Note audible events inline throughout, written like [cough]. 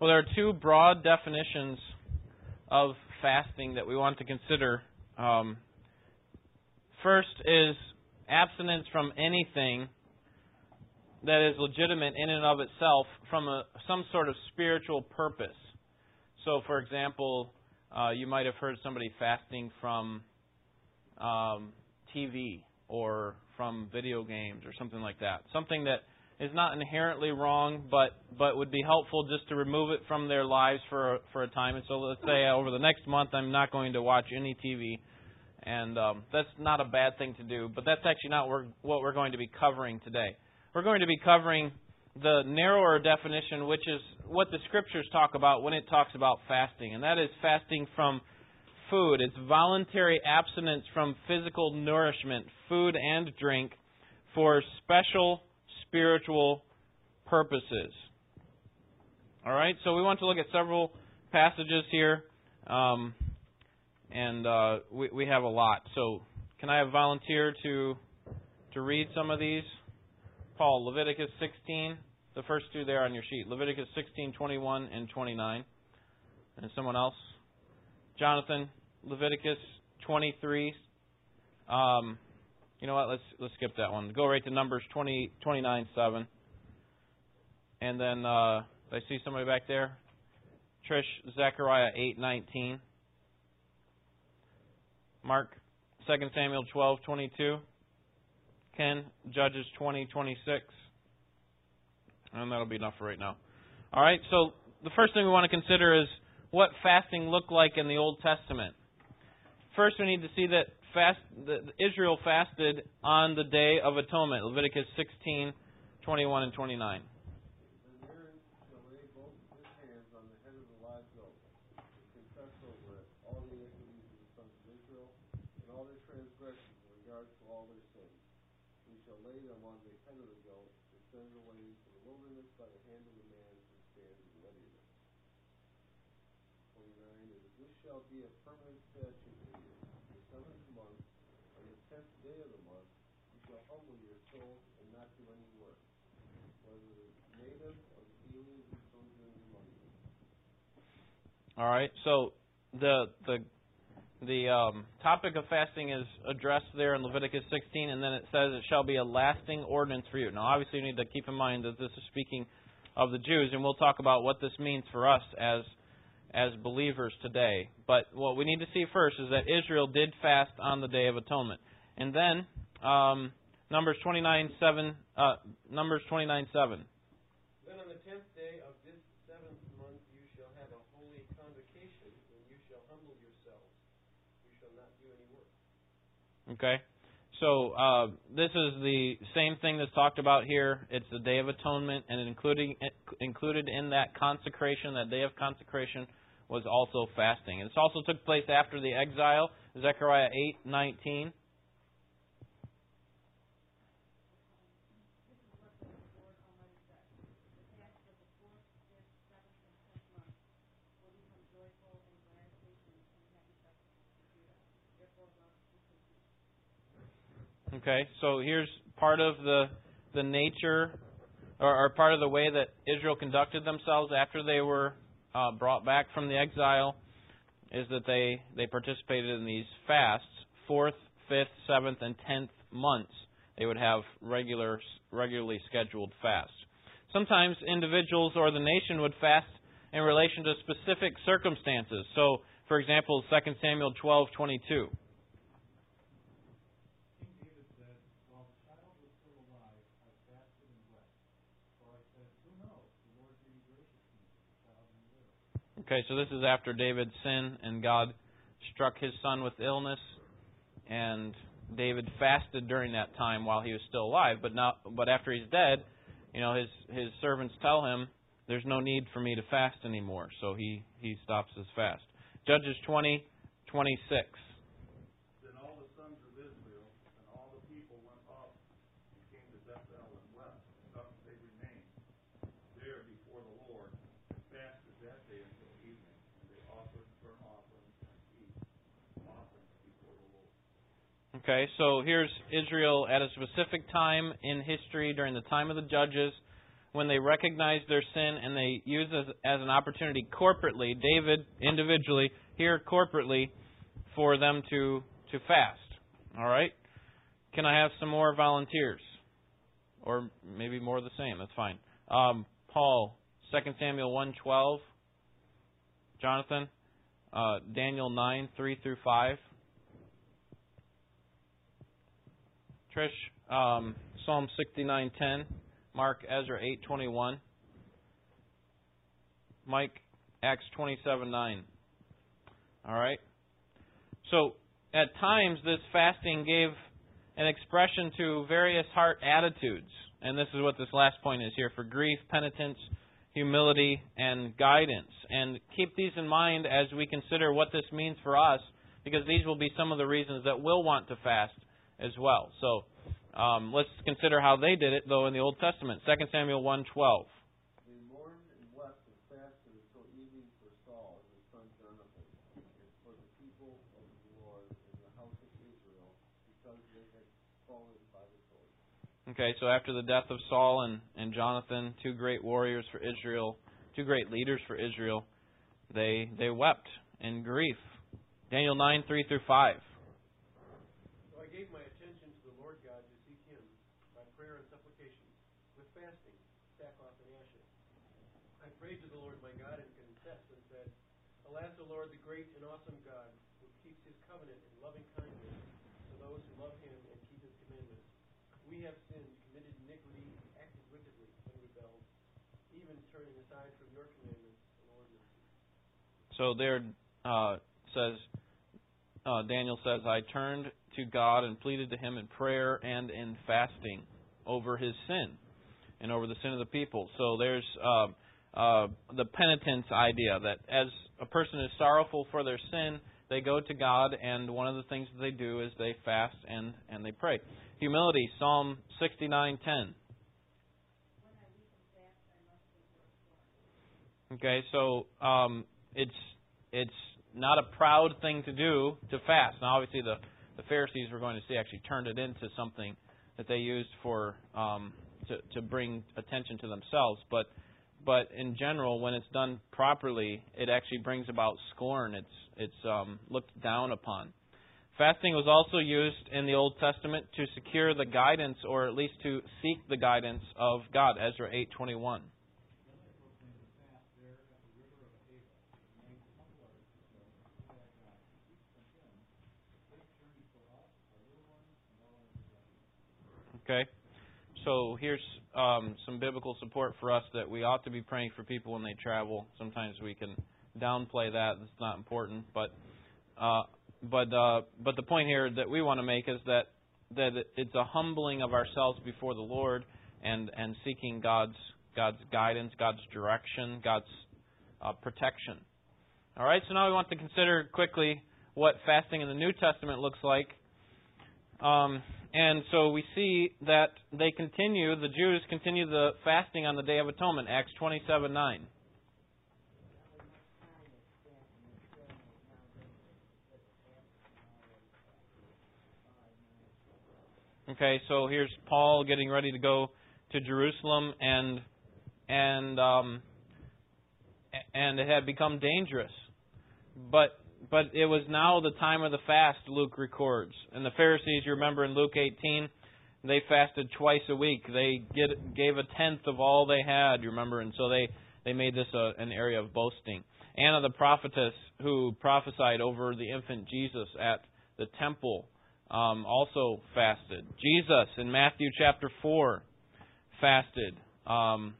Well, there are two broad definitions of fasting that we want to consider. Um, first is abstinence from anything that is legitimate in and of itself from a, some sort of spiritual purpose. So, for example, uh, you might have heard somebody fasting from um, TV or from video games or something like that. Something that is not inherently wrong, but but would be helpful just to remove it from their lives for for a time. And so, let's say over the next month, I'm not going to watch any TV, and um, that's not a bad thing to do. But that's actually not what we're going to be covering today. We're going to be covering the narrower definition, which is what the scriptures talk about when it talks about fasting, and that is fasting from food. It's voluntary abstinence from physical nourishment, food and drink, for special spiritual purposes. All right, so we want to look at several passages here, um, and uh, we, we have a lot. So, can I have a volunteer to to read some of these? Paul, Leviticus 16, the first two there on your sheet. Leviticus 16, 21 and 29. And someone else? Jonathan, Leviticus 23. Um, you know what? Let's let's skip that one. Go right to Numbers 20, 29, 7. And then uh, I see somebody back there. Trish, Zechariah 8, 19. Mark, 2 Samuel 12, 22. Ken, Judges 20, 26. And that'll be enough for right now. All right, so the first thing we want to consider is what fasting looked like in the Old Testament. First, we need to see that fast Israel fasted on the Day of Atonement, Leviticus 16, 21 and 29. All right. So the the the um, topic of fasting is addressed there in Leviticus 16, and then it says it shall be a lasting ordinance for you. Now, obviously, you need to keep in mind that this is speaking of the Jews, and we'll talk about what this means for us as as believers today. But what we need to see first is that Israel did fast on the Day of Atonement, and then um, Numbers 29:7, Uh, Numbers 29 Okay? So uh, this is the same thing that's talked about here. It's the Day of Atonement, and including, included in that consecration, that day of consecration, was also fasting. And this also took place after the exile, Zechariah 8:19. Okay, so here's part of the the nature or, or part of the way that Israel conducted themselves after they were uh, brought back from the exile is that they they participated in these fasts fourth, fifth, seventh, and tenth months. They would have regular regularly scheduled fasts. Sometimes individuals or the nation would fast in relation to specific circumstances. So, for example, 2 Samuel 12:22. Okay, so this is after David's sin and God struck his son with illness, and David fasted during that time while he was still alive. But now, but after he's dead, you know his his servants tell him there's no need for me to fast anymore. So he he stops his fast. Judges 20, 26. Okay, so here's Israel at a specific time in history during the time of the judges when they recognize their sin and they use it as an opportunity corporately, David individually, here corporately, for them to, to fast. All right? Can I have some more volunteers? Or maybe more of the same. That's fine. Um, Paul, 2 Samuel 1.12. Jonathan, uh, Daniel 9, 3 through 5. Trish, um, Psalm 69:10, Mark, Ezra 8:21, Mike, Acts 27:9. All right. So at times this fasting gave an expression to various heart attitudes, and this is what this last point is here: for grief, penitence, humility, and guidance. And keep these in mind as we consider what this means for us, because these will be some of the reasons that we'll want to fast as well. So um, let's consider how they did it, though, in the Old Testament. 2 Samuel 1.12. They mourned and wept and fasted until evening for Saul and his son and for the people of the Lord in the house of Israel, because they had fallen by the sword. Okay, so after the death of Saul and, and Jonathan, two great warriors for Israel, two great leaders for Israel, they they wept in grief. Daniel 9, 3 through 5. So I gave my attention to the Lord God to seek him by prayer and supplication, with fasting, sackcloth, and ashes. I prayed to the Lord my God and confessed and said, Alas, O Lord, the great and awesome God, who keeps his covenant in loving kindness to those who love him and keep his commandments. We have sinned, committed iniquity, acted wickedly, and rebelled, even turning aside from your commandments and ordinances. So there uh, says, uh, Daniel says, I turned to God and pleaded to him in prayer and in fasting over his sin and over the sin of the people. So there's uh, uh, the penitence idea that as a person is sorrowful for their sin, they go to God, and one of the things that they do is they fast and, and they pray. Humility, Psalm 69:10. Okay, so um, it's it's not a proud thing to do to fast. Now, obviously, the the Pharisees we're going to see actually turned it into something that they used for um, to to bring attention to themselves. But but in general, when it's done properly, it actually brings about scorn. It's it's um, looked down upon. Fasting was also used in the Old Testament to secure the guidance, or at least to seek the guidance of God. Ezra eight twenty one. Okay? So here's um, some biblical support for us that we ought to be praying for people when they travel. Sometimes we can downplay that; it's not important. But uh, but uh, but the point here that we want to make is that that it's a humbling of ourselves before the Lord and and seeking God's God's guidance, God's direction, God's uh, protection. All right. So now we want to consider quickly what fasting in the New Testament looks like. Um, and so we see that they continue, the Jews continue the fasting on the Day of Atonement, Acts 27 9. Okay, so here's Paul getting ready to go to Jerusalem, and and um, and it had become dangerous. But but it was now the time of the fast, Luke records. And the Pharisees, you remember in Luke 18, they fasted twice a week. They get, gave a tenth of all they had, you remember, and so they, they made this a, an area of boasting. Anna the prophetess, who prophesied over the infant Jesus at the temple, um, also fasted. Jesus in Matthew chapter 4 fasted. Um,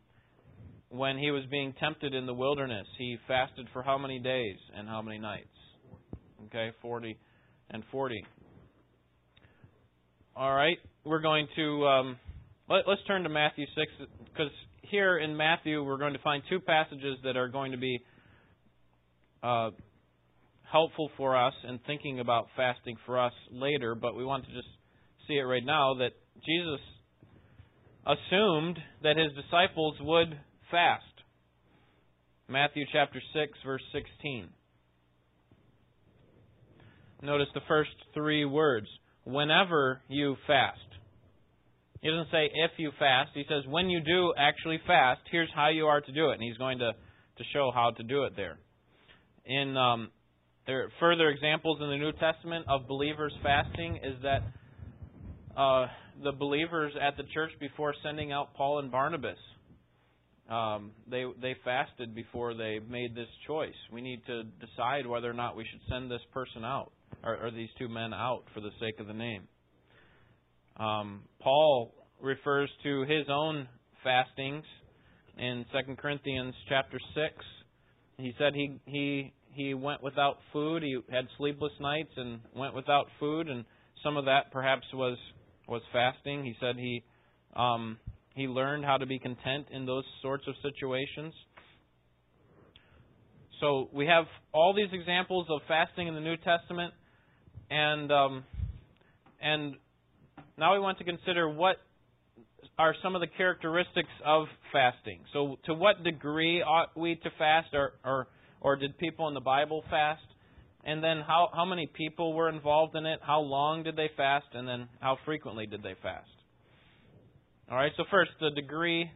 when he was being tempted in the wilderness, he fasted for how many days and how many nights? Okay, 40 and 40. All right, we're going to um, let, us turn to Matthew 6 because here in Matthew we're going to find two passages that are going to be uh, helpful for us in thinking about fasting for us later, but we want to just see it right now that Jesus assumed that his disciples would fast. Matthew chapter 6 verse 16. Notice the first three words. Whenever you fast. He doesn't say if you fast. He says when you do actually fast, here's how you are to do it. And he's going to, to show how to do it there. In um, there are further examples in the New Testament of believers fasting is that uh, the believers at the church before sending out Paul and Barnabas, um, they they fasted before they made this choice. We need to decide whether or not we should send this person out or, or these two men out for the sake of the name. Um, Paul refers to his own fastings in 2 Corinthians chapter 6. He said he he he went without food. He had sleepless nights and went without food, and some of that perhaps was was fasting. He said he um, he learned how to be content in those sorts of situations. So we have all these examples of fasting in the New Testament, and um, and now we want to consider what are some of the characteristics of fasting. So, to what degree ought we to fast, or or, or did people in the Bible fast? And then how how many people were involved in it? How long did they fast? And then how frequently did they fast? All right. So first, the degree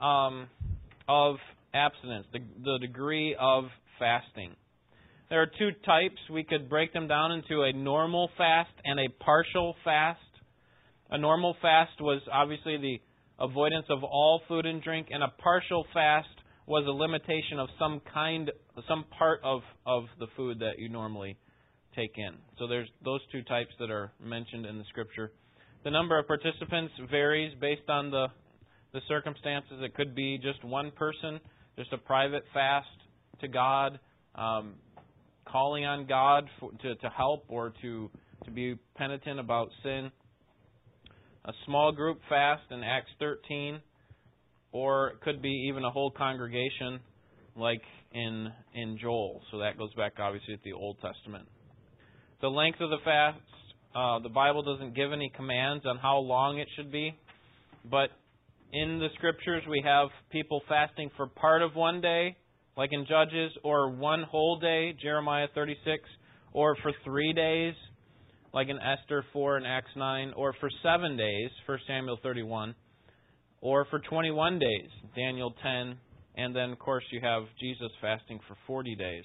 um, of abstinence, the the degree of fasting. There are two types. We could break them down into a normal fast and a partial fast. A normal fast was obviously the avoidance of all food and drink, and a partial fast was a limitation of some kind, some part of, of the food that you normally take in. So there's those two types that are mentioned in the scripture. The number of participants varies based on the the circumstances. It could be just one person, just a private fast to God, um, calling on God for, to to help or to to be penitent about sin a small group fast in Acts 13, or it could be even a whole congregation like in in Joel. So that goes back obviously to the Old Testament. The length of the fast, uh, the Bible doesn't give any commands on how long it should be, but in the scriptures we have people fasting for part of one day, like in Judges, or one whole day, Jeremiah 36, or for three days, like in Esther 4 and Acts 9, or for seven days, 1 Samuel 31, or for 21 days, Daniel 10, and then of course you have Jesus fasting for 40 days,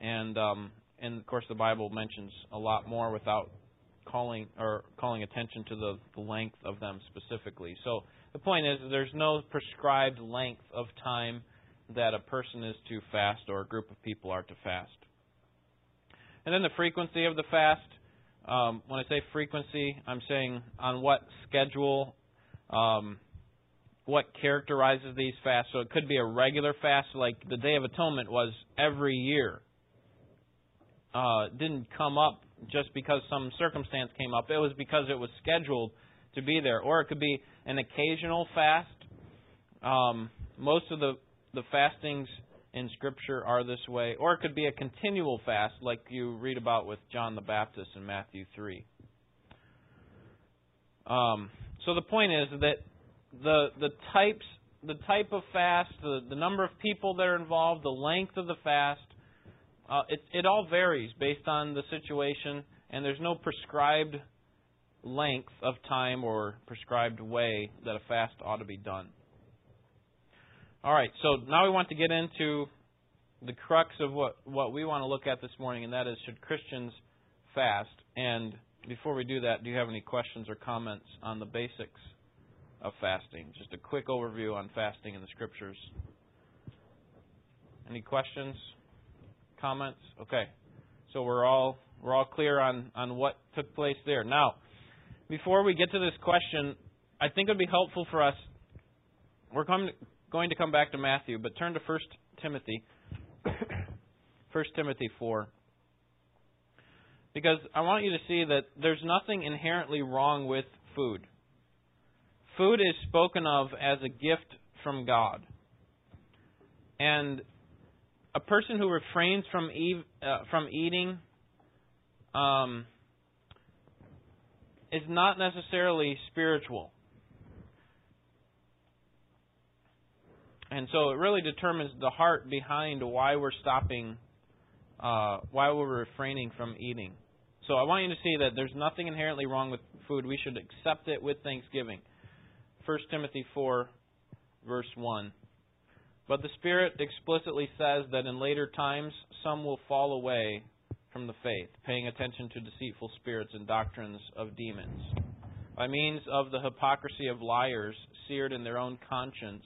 and um, and of course the Bible mentions a lot more without calling or calling attention to the, the length of them specifically. So the point is there's no prescribed length of time that a person is to fast or a group of people are to fast. And then the frequency of the fast. Um, when I say frequency, I'm saying on what schedule, um, what characterizes these fasts. So it could be a regular fast, like the Day of Atonement was every year. Uh, didn't come up just because some circumstance came up. It was because it was scheduled to be there. Or it could be an occasional fast. Um, most of the the fastings in Scripture are this way, or it could be a continual fast, like you read about with John the Baptist in Matthew 3. Um, so the point is that the the types, the type of fast, the, the number of people that are involved, the length of the fast, uh, it it all varies based on the situation, and there's no prescribed length of time or prescribed way that a fast ought to be done. All right, so now we want to get into the crux of what, what we want to look at this morning, and that is should Christians fast? And before we do that, do you have any questions or comments on the basics of fasting? Just a quick overview on fasting in the scriptures. Any questions? Comments? Okay. So we're all we're all clear on, on what took place there. Now, before we get to this question, I think it would be helpful for us. We're coming, going to come back to Matthew, but turn to 1 Timothy. [coughs] 1 Timothy 4. Because I want you to see that there's nothing inherently wrong with food. Food is spoken of as a gift from God. And a person who refrains from, e- uh, from eating um, is not necessarily spiritual. And so it really determines the heart behind why we're stopping, uh, why we're refraining from eating. So I want you to see that there's nothing inherently wrong with food, we should accept it with thanksgiving. 1 Timothy 4, verse 1. But the Spirit explicitly says that in later times some will fall away from the faith, paying attention to deceitful spirits and doctrines of demons. By means of the hypocrisy of liars, seared in their own conscience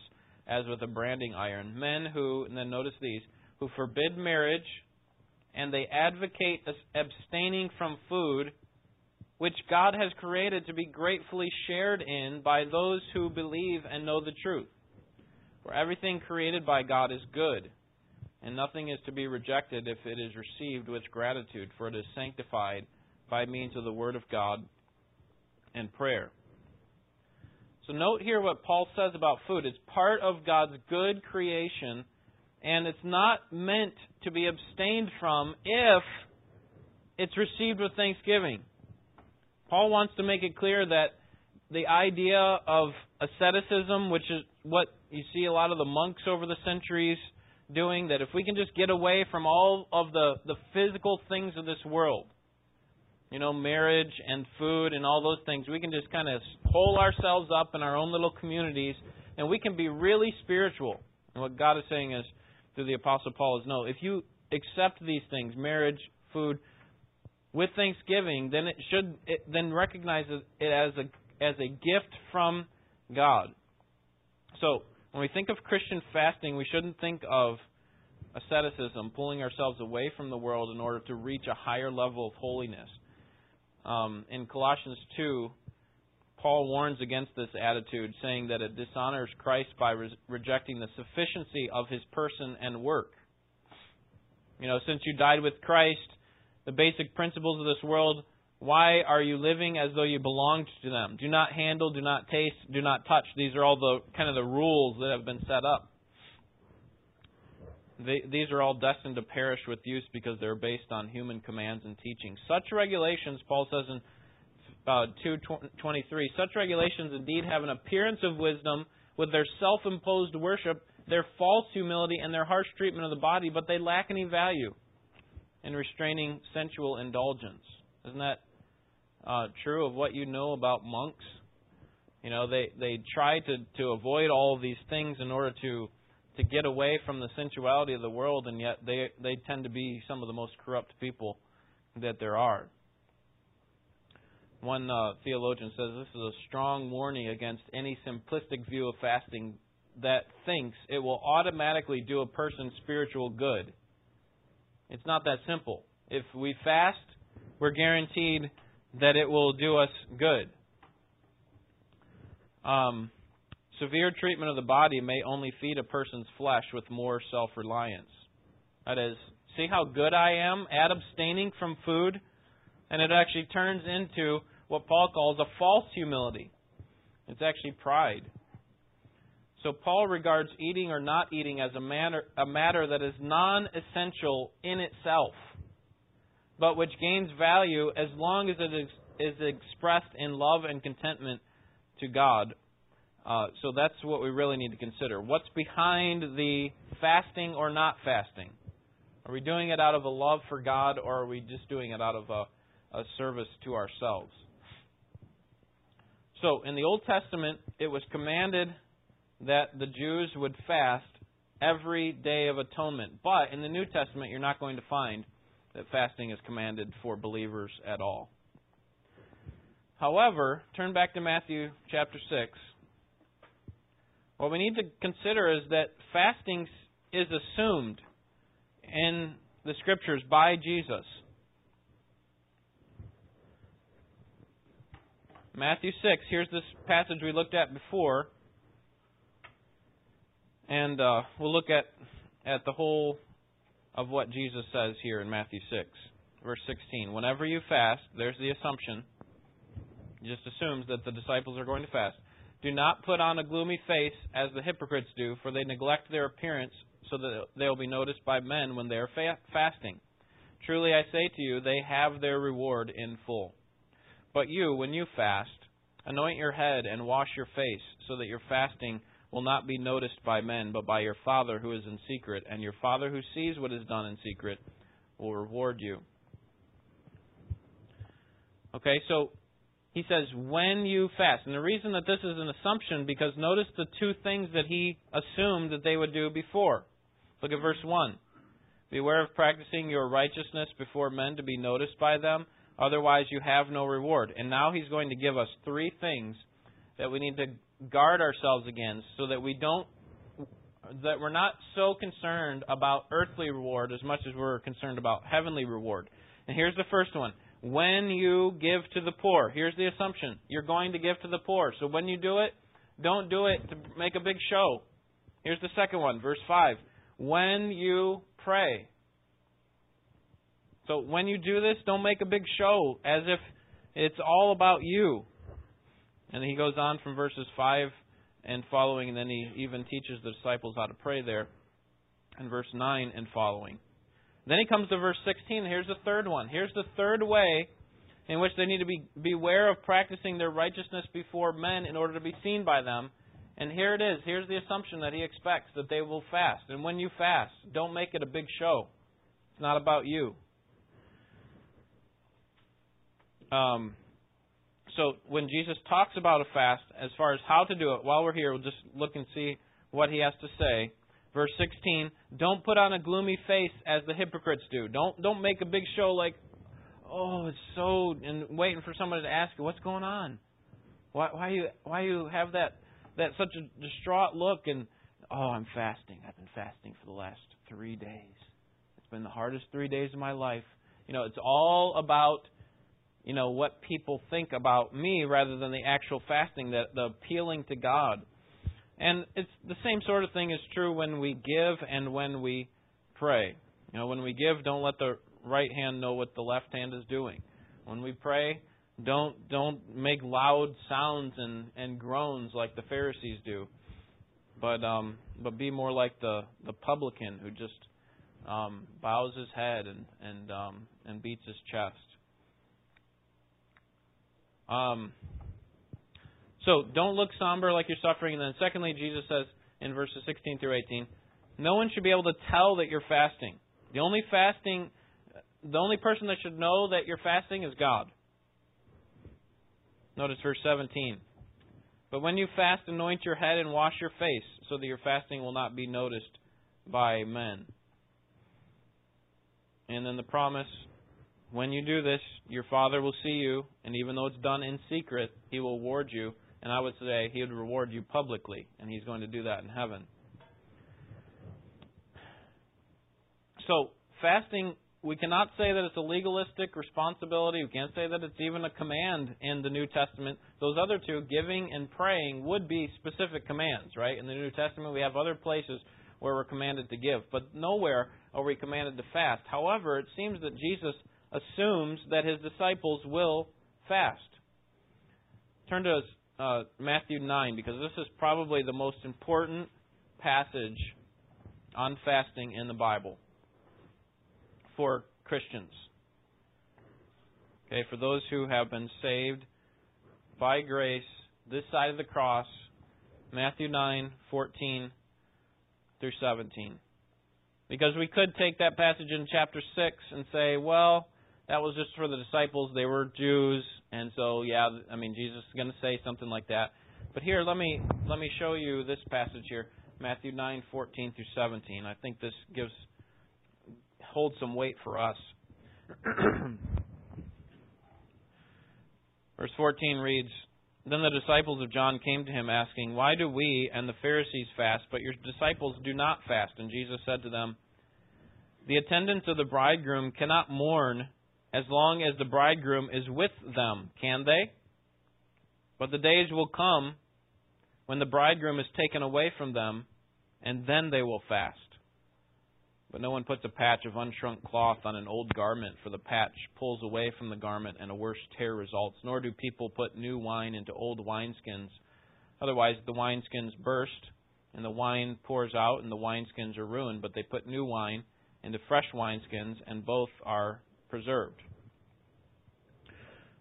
as with a branding iron. Men who, and then notice these, who forbid marriage and they advocate abstaining from food which God has created to be gratefully shared in by those who believe and know the truth. For everything created by God is good, and nothing is to be rejected if it is received with gratitude, for it is sanctified by means of the Word of God and prayer. So note here what Paul says about food. It's part of God's good creation, and it's not meant to be abstained from if it's received with thanksgiving. Paul wants to make it clear that the idea of asceticism, which is what you see a lot of the monks over the centuries doing, that if we can just get away from all of the, the physical things of this world, you know, marriage and food and all those things, we can just kind of pull ourselves up in our own little communities and we can be really spiritual. And what God is saying is, through the Apostle Paul, is no, if you accept these things, marriage, food, with thanksgiving, then it should it, then recognize it as a as a gift from God. So when we think of Christian fasting, we shouldn't think of asceticism, pulling ourselves away from the world in order to reach a higher level of holiness. Um, in Colossians 2, Paul warns against this attitude, saying that it dishonors Christ by re- rejecting the sufficiency of his person and work. You know, since you died with Christ, the basic principles of this world why are you living as though you belonged to them? Do not handle, do not taste, do not touch. These are all the kind of the rules that have been set up. They, these are all destined to perish with use because they're based on human commands and teachings. Such regulations, Paul says in uh, 2:23, such regulations indeed have an appearance of wisdom with their self-imposed worship, their false humility, and their harsh treatment of the body, but they lack any value in restraining sensual indulgence. Isn't that uh, true of what you know about monks. You know, they they try to to avoid all of these things in order to to get away from the sensuality of the world, and yet they they tend to be some of the most corrupt people that there are. One uh, theologian says this is a strong warning against any simplistic view of fasting that thinks it will automatically do a person spiritual good. It's not that simple. If we fast, we're guaranteed that it will do us good. Um, severe treatment of the body may only feed a person's flesh with more self reliance. That is, see how good I am at abstaining from food? And it actually turns into what Paul calls a false humility. It's actually pride. So Paul regards eating or not eating as a matter, a matter that is non essential in itself but which gains value as long as it is, expressed in love and contentment to God. Uh, so that's what we really need to consider. What's behind the fasting or not fasting? Are we doing it out of a love for God, or are we just doing it out of a, a service to ourselves? So, in the Old Testament, it was commanded that the Jews would fast every day of atonement. But in the New Testament, you're not going to find that fasting is commanded for believers at all. However, turn back to Matthew chapter 6. What we need to consider is that fasting is assumed in the scriptures by Jesus. Matthew 6, here's this passage we looked at before. And uh, we'll look at, at the whole of what Jesus says here in Matthew 6, verse 16. Whenever you fast, there's the assumption, just assumes that the disciples are going to fast. Do not put on a gloomy face as the hypocrites do, for they neglect their appearance so that they will be noticed by men when they are fa- fasting. Truly I say to you, they have their reward in full. But you, when you fast, anoint your head and wash your face, so that your fasting will not be noticed by men, but by your Father who is in secret, and your Father who sees what is done in secret will reward you. Okay, so he says, when you fast. And the reason that this is an assumption, because notice the two things that he assumed that they would do before. Look at verse 1. Beware of practicing your righteousness before men to be noticed by them, otherwise you have no reward. And now he's going to give us three things that we need to guard ourselves against so that we don't that we're not so concerned about earthly reward as much as we're concerned about heavenly reward. And here's the first one. When you give to the poor, here's the assumption. You're going to give to the poor. So when you do it, don't do it to make a big show. Here's the second one, verse 5. When you pray. So when you do this, don't make a big show as if it's all about you. And he goes on from verses 5 and following, and then he even teaches the disciples how to pray there in verse 9 and following. Then he comes to verse 16. Here's the third one. Here's the third way in which they need to be beware of practicing their righteousness before men in order to be seen by them. And here it is. Here's the assumption that he expects that they will fast. And when you fast, don't make it a big show. It's not about you. Um, so when Jesus talks about a fast, as far as how to do it, while we're here, we'll just look and see what he has to say. Verse 16, don't put on a gloomy face as the hypocrites do. Don't don't make a big show like, oh, it's so and waiting for somebody to ask you what's going on. Why why you why you have that that such a distraught look and oh, I'm fasting. I've been fasting for the last 3 days. It's been the hardest 3 days of my life. You know, it's all about you know what people think about me rather than the actual fasting, that the appealing to God. And it's the same sort of thing is true when we give and when we pray. You know, when we give, don't let the right hand know what the left hand is doing. When we pray, don't don't make loud sounds and, and groans like the Pharisees do. But um but be more like the, the publican who just um bows his head and, and um and beats his chest. Um so don't look somber like you're suffering. And then, secondly, Jesus says in verses 16 through 18, no one should be able to tell that you're fasting. The only fasting, the only person that should know that you're fasting is God. Notice verse 17. But when you fast, anoint your head and wash your face, so that your fasting will not be noticed by men. And then the promise when you do this, your Father will see you, and even though it's done in secret, He will reward you and I would say he would reward you publicly, and he's going to do that in heaven. So, fasting, we cannot say that it's a legalistic responsibility. We can't say that it's even a command in the New Testament. Those other two, giving and praying, would be specific commands, right? In the New Testament, we have other places where we're commanded to give, but nowhere are we commanded to fast. However, it seems that Jesus assumes that his disciples will fast. Turn to uh, Matthew 9 because this is probably the most important passage on fasting in the Bible for Christians. Okay, for those who have been saved by grace this side of the cross, Matthew 9, 14 through 17. Because we could take that passage in chapter 6 and say, well, that was just for the disciples. They were Jews, and so yeah, I mean Jesus is going to say something like that. But here, let me let me show you this passage here, Matthew nine fourteen through seventeen. I think this gives holds some weight for us. [clears throat] Verse 14 reads, Then the disciples of John came to him, asking, Why do we and the Pharisees fast, but your disciples do not fast? And Jesus said to them, The attendants of the bridegroom cannot mourn as long as the bridegroom is with them, can they? But the days will come when the bridegroom is taken away from them, and then they will fast. But no one puts a patch of unshrunk cloth on an old garment, for the patch pulls away from the garment, and a worse tear results. Nor do people put new wine into old wineskins. Otherwise, the wineskins burst, and the wine pours out, and the wineskins are ruined. But they put new wine into fresh wineskins, and both are preserved.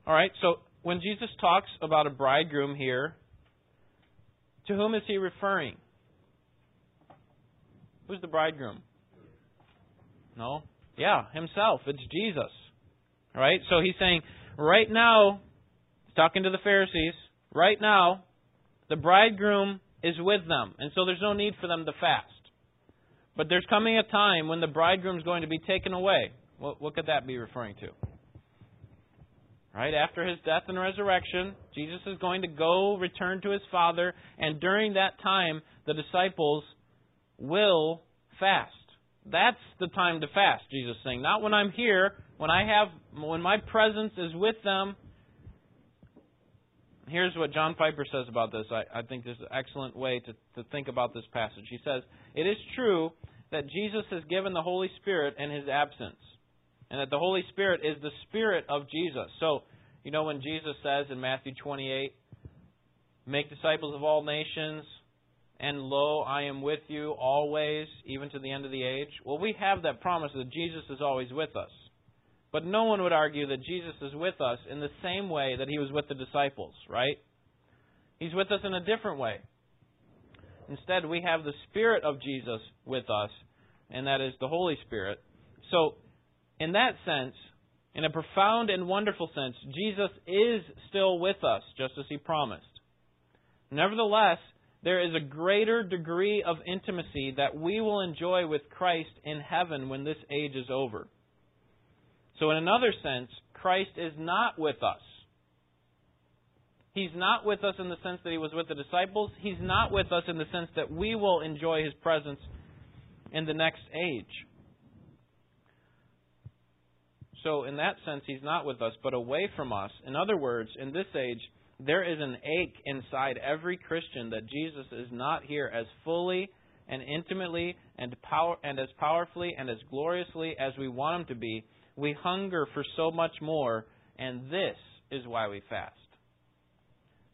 All right, so when Jesus talks about a bridegroom here, to whom is he referring? Who's the bridegroom? No? Yeah, himself. It's Jesus. All right? So he's saying, right now, it's talking to the Pharisees. Right now, the bridegroom is with them, and so there's no need for them to fast. But there's coming a time when the bridegroom is going to be taken away. What, what could that be referring to? Right? After his death and resurrection, Jesus is going to go return to his Father, and during that time, the disciples will fast. That's the time to fast, Jesus is saying. Not when I'm here, when I have when my presence is with them. Here's what John Piper says about this. I, I think this is an excellent way to, to think about this passage. He says, It is true that Jesus has given the Holy Spirit in his absence and that the Holy Spirit is the Spirit of Jesus. So, you know, when Jesus says in Matthew 28, Make disciples of all nations, and lo, I am with you always, even to the end of the age. Well, we have that promise that Jesus is always with us. But no one would argue that Jesus is with us in the same way that he was with the disciples, right? He's with us in a different way. Instead, we have the Spirit of Jesus with us, and that is the Holy Spirit. So, in that sense, in a profound and wonderful sense, Jesus is still with us, just as he promised. Nevertheless, there is a greater degree of intimacy that we will enjoy with Christ in heaven when this age is over. So, in another sense, Christ is not with us. He's not with us in the sense that he was with the disciples. He's not with us in the sense that we will enjoy his presence in the next age. So, in that sense, he's not with us, but away from us. In other words, in this age, there is an ache inside every Christian that Jesus is not here as fully and intimately and power and as powerfully and as gloriously as we want him to be. We hunger for so much more, and this is why we fast.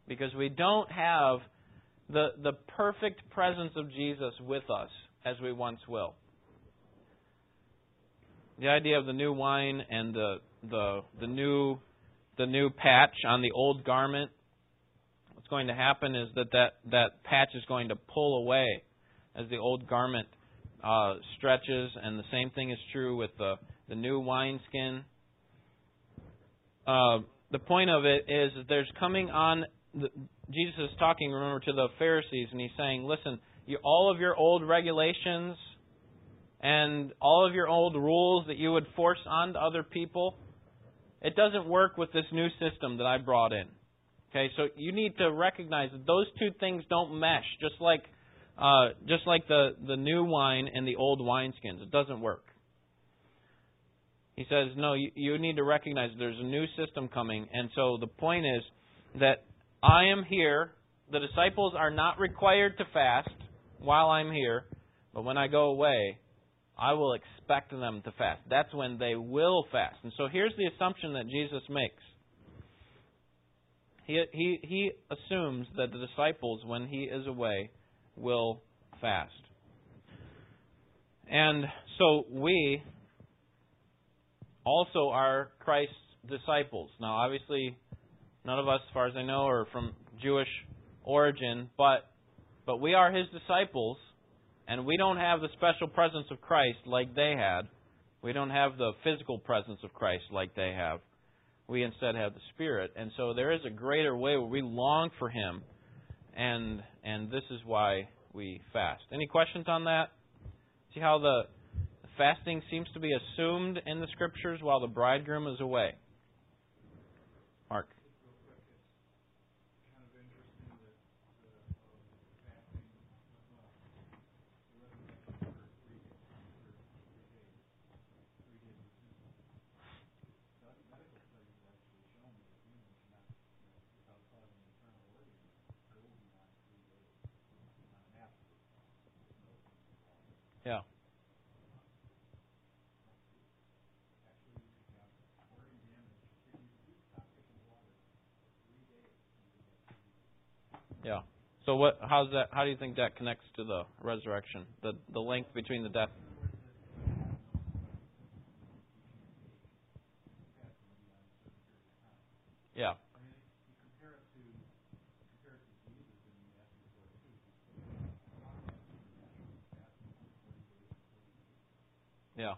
Because we don't have the the perfect presence of Jesus with us as we once will. The idea of the new wine and the the the new the new patch on the old garment what's going to happen is that that, that patch is going to pull away as the old garment uh, stretches, and the same thing is true with the, the new wineskin. Uh, the point of it is that there's coming on, the, Jesus is talking, remember, to the Pharisees, and he's saying, listen, you, all of your old regulations and all of your old rules that you would force onto other people, it doesn't work with this new system that I brought in. Okay, so you need to recognize that those two things don't mesh, just like uh, just like the the new wine and the old wineskins. It doesn't work. He says, no, you, you need to recognize there's a new system coming, and so the point is that I am here. The disciples are not required to fast while I'm here, but when I go away, I will expect them to fast. That's when they will fast. And so here's the assumption that Jesus makes. He, he, he assumes that the disciples, when he is away, will fast. And so we also are Christ's disciples. Now, obviously, none of us, as far as I know, are from Jewish origin, but but we are his disciples, and we don't have the special presence of Christ like they had. We don't have the physical presence of Christ like they have we instead have the Spirit. And so there is a greater way where we long for Him, and and this is why we fast. Any questions on that? See how the fasting seems to be assumed in the Scriptures while the bridegroom is away. Mark. Yeah. Yeah. So what? How's that? How do you think that connects to the resurrection? The the link between the death. Yeah. Yeah.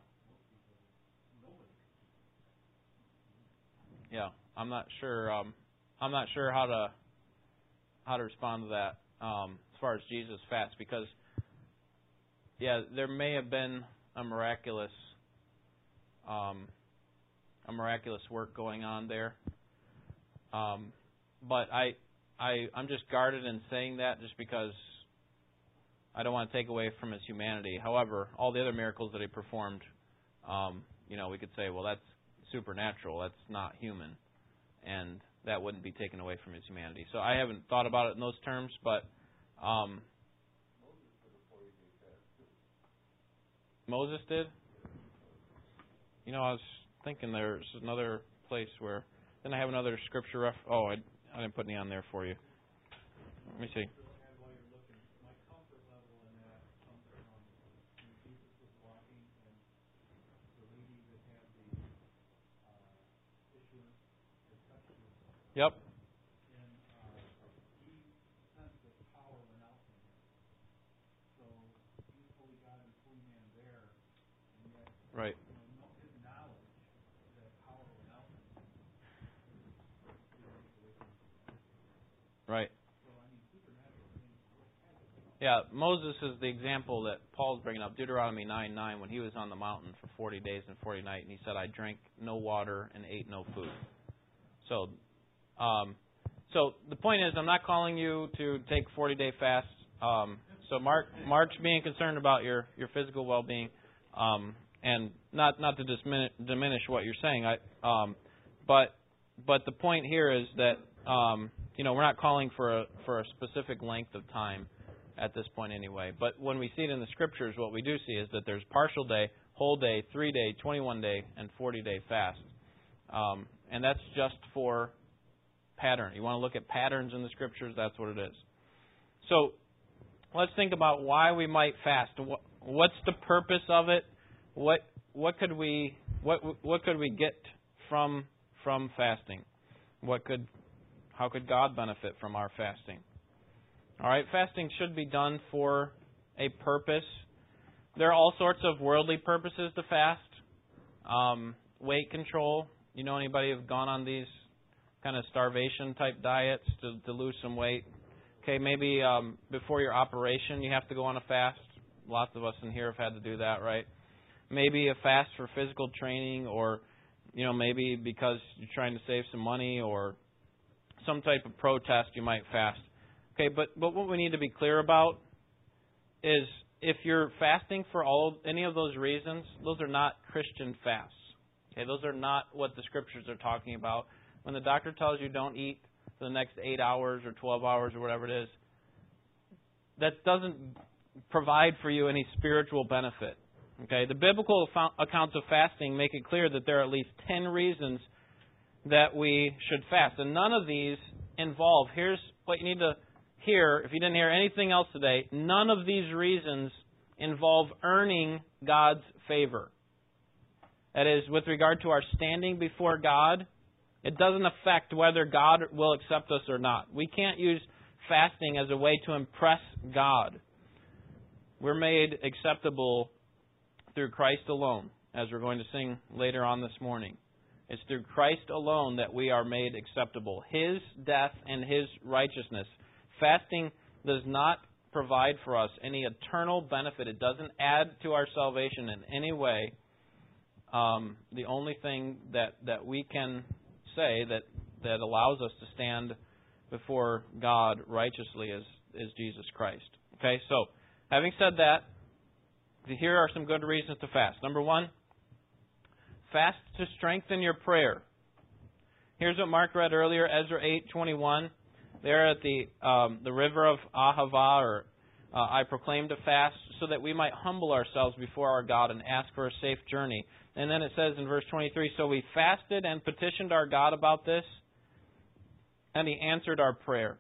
Yeah. I'm not sure. Um, I'm not sure how to how to respond to that um, as far as Jesus fast because yeah, there may have been a miraculous um, a miraculous work going on there. Um, but I I I'm just guarded in saying that just because I don't want to take away from his humanity. However, all the other miracles that he performed, um, you know, we could say, well, that's supernatural. That's not human, and that wouldn't be taken away from his humanity. So I haven't thought about it in those terms, but um, Moses did. You know, I was thinking there's another place where. Then I have another scripture. Ref- oh, I, I didn't put any on there for you. Let me see. Yep. Right. Right. Yeah, Moses is the example that Paul's bringing up. Deuteronomy 9 9, when he was on the mountain for 40 days and 40 nights, and he said, I drank no water and ate no food. So, um, so the point is, I'm not calling you to take 40 day fast. Um, so, Mark, Mark's being concerned about your your physical well being, um, and not not to diminish, diminish what you're saying. I, um, but but the point here is that um, you know we're not calling for a for a specific length of time at this point anyway. But when we see it in the scriptures, what we do see is that there's partial day, whole day, three day, 21 day, and 40 day fast. Um, and that's just for pattern. You want to look at patterns in the scriptures, that's what it is. So let's think about why we might fast. What's the purpose of it? What what could we what what could we get from from fasting? What could how could God benefit from our fasting? All right, fasting should be done for a purpose. There are all sorts of worldly purposes to fast. Um, weight control, you know anybody who've gone on these kind of starvation type diets to, to lose some weight? Okay, maybe um, before your operation you have to go on a fast. Lots of us in here have had to do that, right? Maybe a fast for physical training, or you know maybe because you're trying to save some money, or some type of protest you might fast. Okay, but but what we need to be clear about is if you're fasting for all any of those reasons, those are not Christian fasts. Okay, those are not what the scriptures are talking about. When the doctor tells you don't eat for the next eight hours or 12 hours or whatever it is, that doesn't provide for you any spiritual benefit. Okay, the biblical accounts of fasting make it clear that there are at least 10 reasons that we should fast. And none of these involve, here's what you need to hear, if you didn't hear anything else today, none of these reasons involve earning God's favor. That is, with regard to our standing before God, it doesn't affect whether God will accept us or not. We can't use fasting as a way to impress God. We're made acceptable through Christ alone, as we're going to sing later on this morning. It's through Christ alone that we are made acceptable. His death and His righteousness. Fasting does not provide for us any eternal benefit, it doesn't add to our salvation in any way um, the only thing that, that we can say that, that allows us to stand before God righteously is, is Jesus Christ. Okay, so having said that, here are some good reasons to fast. Number one, fast to strengthen your prayer. Here's what Mark read earlier, Ezra 8:21. There at the um, the river of Ahava, or uh, I proclaimed a fast so that we might humble ourselves before our God and ask for a safe journey. And then it says in verse 23 So we fasted and petitioned our God about this, and He answered our prayer.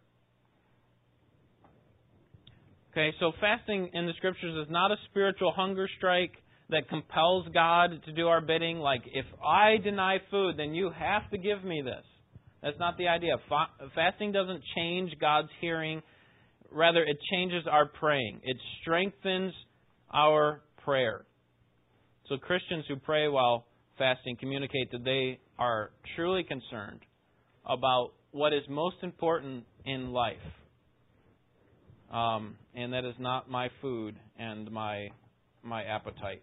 Okay, so fasting in the scriptures is not a spiritual hunger strike that compels God to do our bidding. Like, if I deny food, then you have to give me this. That's not the idea. Fasting doesn't change God's hearing, rather, it changes our praying, it strengthens our prayer. So Christians who pray while fasting communicate that they are truly concerned about what is most important in life. Um, and that is not my food and my my appetite.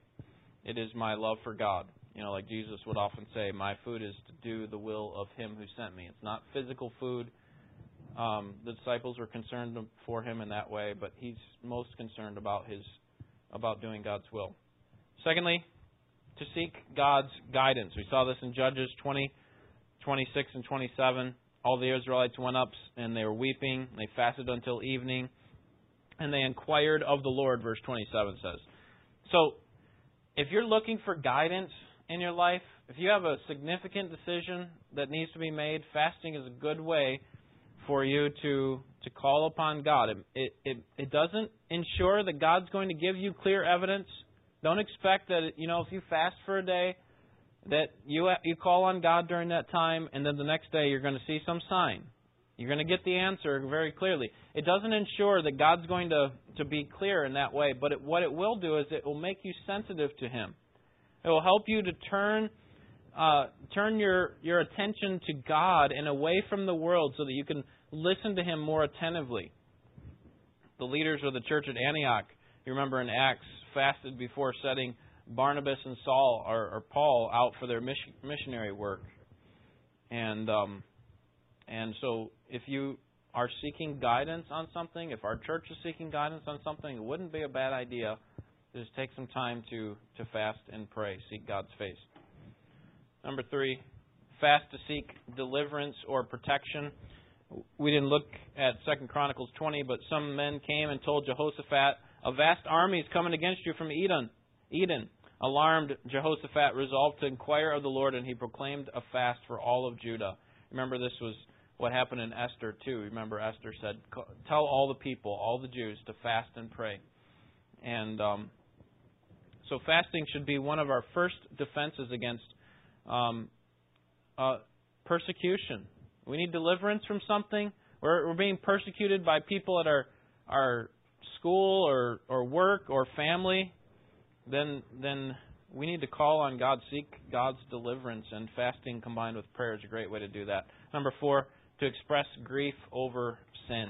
It is my love for God. You know, like Jesus would often say, "My food is to do the will of Him who sent me." It's not physical food. Um, the disciples were concerned for him in that way, but he's most concerned about his about doing God's will. Secondly, to seek God's guidance. We saw this in Judges 20, 26, and 27. All the Israelites went up and they were weeping. They fasted until evening, and they inquired of the Lord. Verse 27 says. So, if you're looking for guidance in your life, if you have a significant decision that needs to be made, fasting is a good way for you to to call upon God. It, it it doesn't ensure that God's going to give you clear evidence. Don't expect that you know if you fast for a day that you you call on God during that time and then the next day you're going to see some sign. You're going to get the answer very clearly. It doesn't ensure that God's going to to be clear in that way, but it, what it will do is it will make you sensitive to Him. It will help you to turn uh, turn your your attention to God and away from the world, so that you can listen to Him more attentively. The leaders of the church at Antioch, you remember in Acts, fasted before setting Barnabas and Saul or, or Paul out for their mission, missionary work, and um, and so if you are seeking guidance on something, if our church is seeking guidance on something, it wouldn't be a bad idea to just take some time to to fast and pray, seek God's face. Number three, fast to seek deliverance or protection. We didn't look at Second Chronicles 20, but some men came and told Jehoshaphat, "A vast army is coming against you from Edom." Edom. Alarmed, Jehoshaphat resolved to inquire of the Lord, and he proclaimed a fast for all of Judah. Remember, this was what happened in Esther too. Remember, Esther said, "Tell all the people, all the Jews, to fast and pray." And um, so, fasting should be one of our first defenses against um, uh, persecution. We need deliverance from something. We're, we're being persecuted by people at our our school or or work or family. Then then we need to call on God, seek God's deliverance, and fasting combined with prayer is a great way to do that. Number four, to express grief over sin.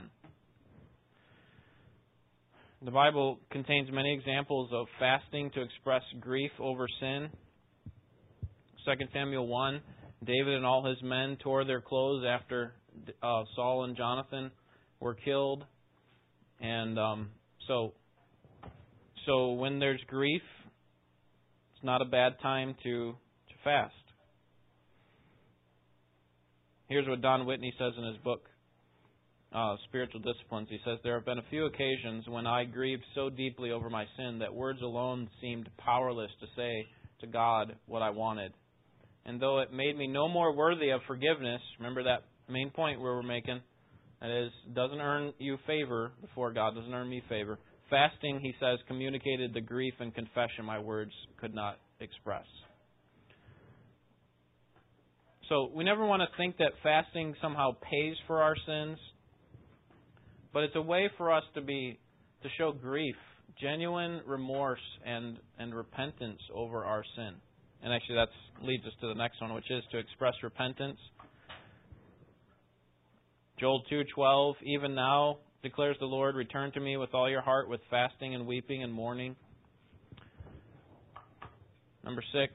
The Bible contains many examples of fasting to express grief over sin. 2 Samuel 1, David and all his men tore their clothes after uh, Saul and Jonathan were killed. And um, so, so when there's grief, it's not a bad time to, to fast. Here's what Don Whitney says in his book, uh, Spiritual Disciplines. He says, There have been a few occasions when I grieved so deeply over my sin that words alone seemed powerless to say to God what I wanted and though it made me no more worthy of forgiveness, remember that main point where we're making, that is, doesn't earn you favor before God, doesn't earn me favor. Fasting, he says, communicated the grief and confession my words could not express. So we never want to think that fasting somehow pays for our sins, but it's a way for us to be to show grief, genuine remorse and and repentance over our sin. And actually, that leads us to the next one, which is to express repentance. Joel 2:12 Even now declares the Lord return to me with all your heart with fasting and weeping and mourning. Number 6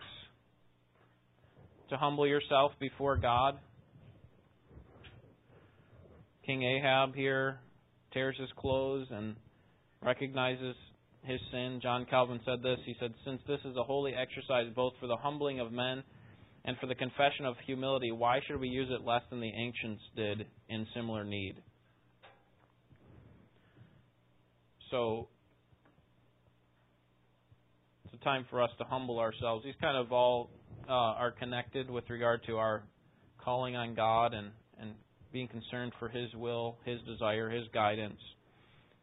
to humble yourself before God. King Ahab here tears his clothes and recognizes his sin. John Calvin said this. He said, Since this is a holy exercise both for the humbling of men and for the confession of humility, why should we use it less than the ancients did in similar need? So, it's a time for us to humble ourselves. These kind of all uh, are connected with regard to our calling on God and, and being concerned for His will, His desire, His guidance,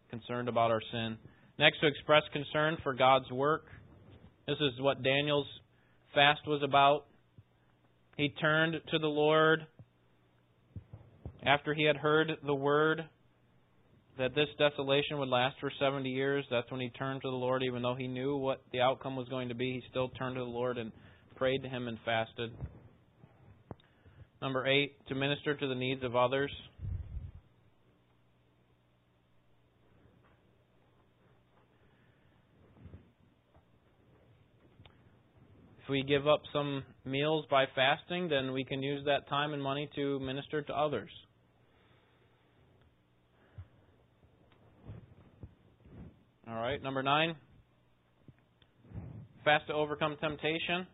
concerned about our sin. Next, to express concern for God's work. This is what Daniel's fast was about. He turned to the Lord after he had heard the word that this desolation would last for 70 years. That's when he turned to the Lord, even though he knew what the outcome was going to be. He still turned to the Lord and prayed to him and fasted. Number eight, to minister to the needs of others. If we give up some meals by fasting, then we can use that time and money to minister to others. All right, number nine, fast to overcome temptation.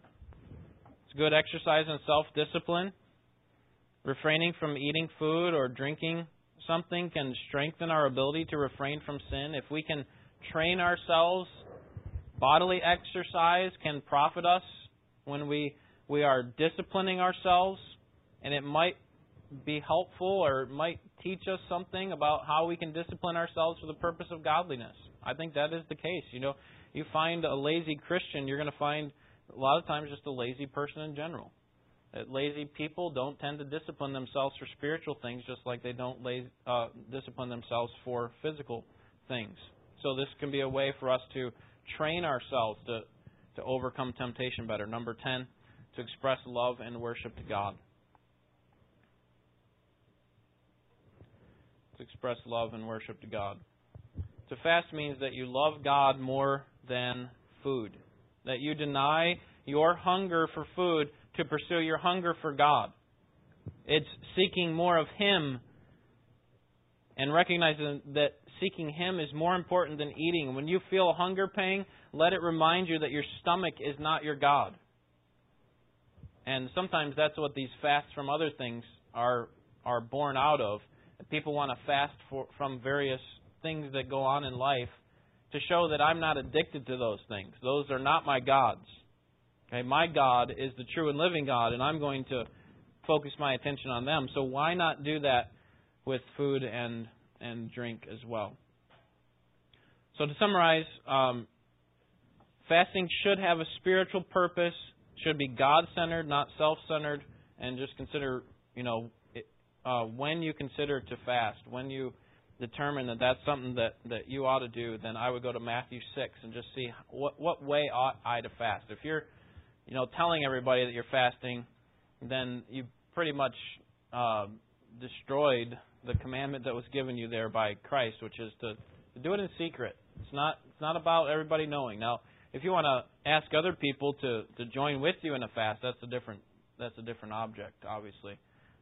It's good exercise and self discipline. Refraining from eating food or drinking something can strengthen our ability to refrain from sin. If we can train ourselves, bodily exercise can profit us when we we are disciplining ourselves, and it might be helpful or it might teach us something about how we can discipline ourselves for the purpose of godliness. I think that is the case. You know, you find a lazy Christian, you're going to find a lot of times just a lazy person in general. That lazy people don't tend to discipline themselves for spiritual things just like they don't lazy, uh, discipline themselves for physical things. So this can be a way for us to train ourselves to, to overcome temptation better. Number 10, to express love and worship to God. To express love and worship to God. To fast means that you love God more than food. That you deny your hunger for food to pursue your hunger for God. It's seeking more of Him and recognizing that seeking Him is more important than eating. When you feel a hunger pang, let it remind you that your stomach is not your God. And sometimes that's what these fasts from other things are are born out of. People want to fast for, from various things that go on in life to show that I'm not addicted to those things. Those are not my gods. Okay, my God is the true and living God, and I'm going to focus my attention on them. So why not do that with food and and drink as well? So to summarize, um, fasting should have a spiritual purpose, should be God-centered, not self-centered, and just consider, you know, uh, when you consider to fast, when you determine that that's something that, that you ought to do, then I would go to Matthew 6 and just see what, what way ought I to fast. If you're, you know, telling everybody that you're fasting, then you pretty much uh, destroyed the commandment that was given you there by Christ, which is to, to do it in secret. It's not it's not about everybody knowing. Now, if you want to ask other people to to join with you in a fast, that's a different that's a different object, obviously.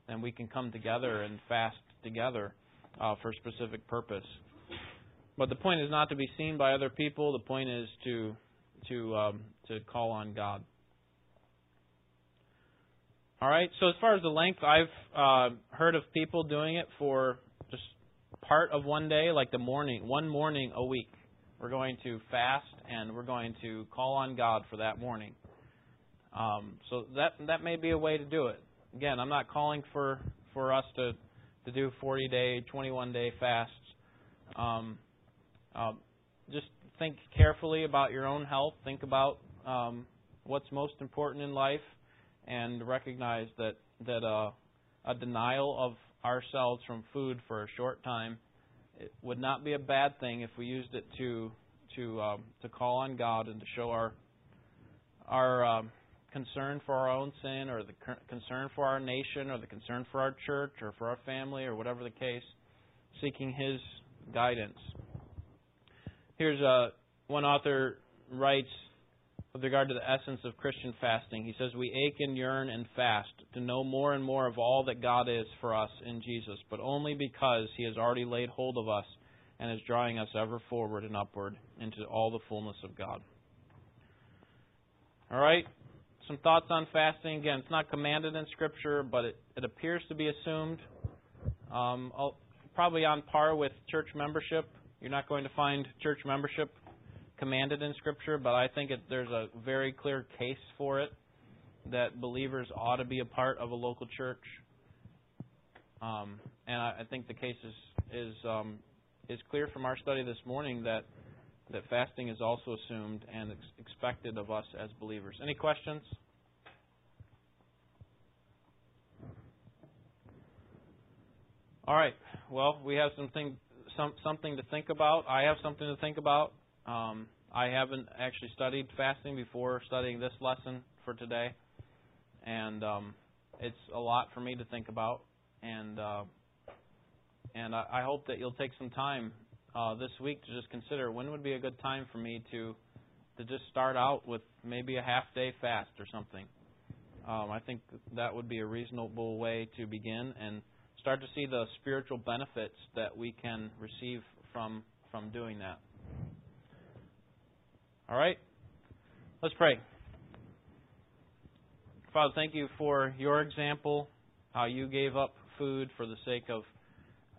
And we can come together and fast together uh, for a specific purpose. But the point is not to be seen by other people. The point is to to um, to call on God. All right. So as far as the length, I've uh, heard of people doing it for just part of one day, like the morning, one morning a week. We're going to fast and we're going to call on God for that morning. Um, so that that may be a way to do it. Again, I'm not calling for for us to to do 40 day, 21 day fasts. Um, uh, just think carefully about your own health. Think about um, what's most important in life, and recognize that that uh, a denial of ourselves from food for a short time it would not be a bad thing if we used it to to um, to call on God and to show our our um, concern for our own sin or the concern for our nation or the concern for our church or for our family or whatever the case, seeking His guidance. Here's uh, one author writes with regard to the essence of Christian fasting. He says, We ache and yearn and fast to know more and more of all that God is for us in Jesus, but only because He has already laid hold of us and is drawing us ever forward and upward into all the fullness of God. All right? some thoughts on fasting. Again, it's not commanded in Scripture, but it, it appears to be assumed. Um, probably on par with church membership. You're not going to find church membership commanded in Scripture, but I think it, there's a very clear case for it that believers ought to be a part of a local church. Um, and I, I, think the case is is um, is clear from our study this morning that that fasting is also assumed and ex- expected of us as believers. Any questions? All right. Well, we have something some, something to think about. I have something to think about. Um, I haven't actually studied fasting before studying this lesson for today, and um, it's a lot for me to think about, and uh, and I, I hope that you'll take some time uh, this week to just consider when would be a good time for me to to just start out with maybe a half day fast or something. Um, I think that would be a reasonable way to begin and start to see the spiritual benefits that we can receive from from doing that. All right, let's pray. Father, thank you for your example, how you gave up food for the sake of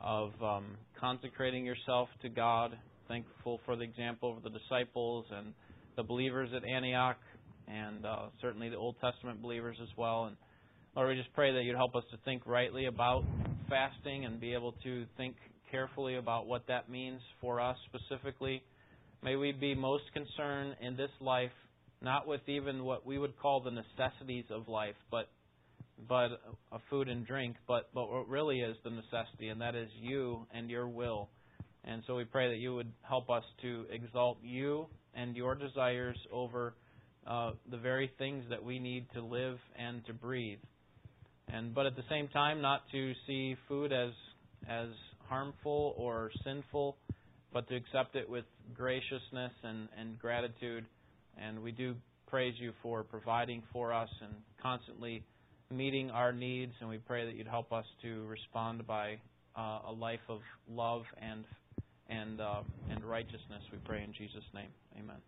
of um, consecrating yourself to God. Thankful for the example of the disciples and the believers at Antioch, and uh, certainly the Old Testament believers as well. And Lord, we just pray that you'd help us to think rightly about fasting and be able to think carefully about what that means for us specifically. May we be most concerned in this life not with even what we would call the necessities of life, but but a food and drink, but but what really is the necessity, and that is you and your will. And so we pray that you would help us to exalt you and your desires over uh, the very things that we need to live and to breathe. And but at the same time, not to see food as as harmful or sinful, but to accept it with graciousness and, and gratitude. And we do praise you for providing for us and constantly meeting our needs. And we pray that you'd help us to respond by uh, a life of love and and uh, and righteousness. We pray in Jesus' name. Amen.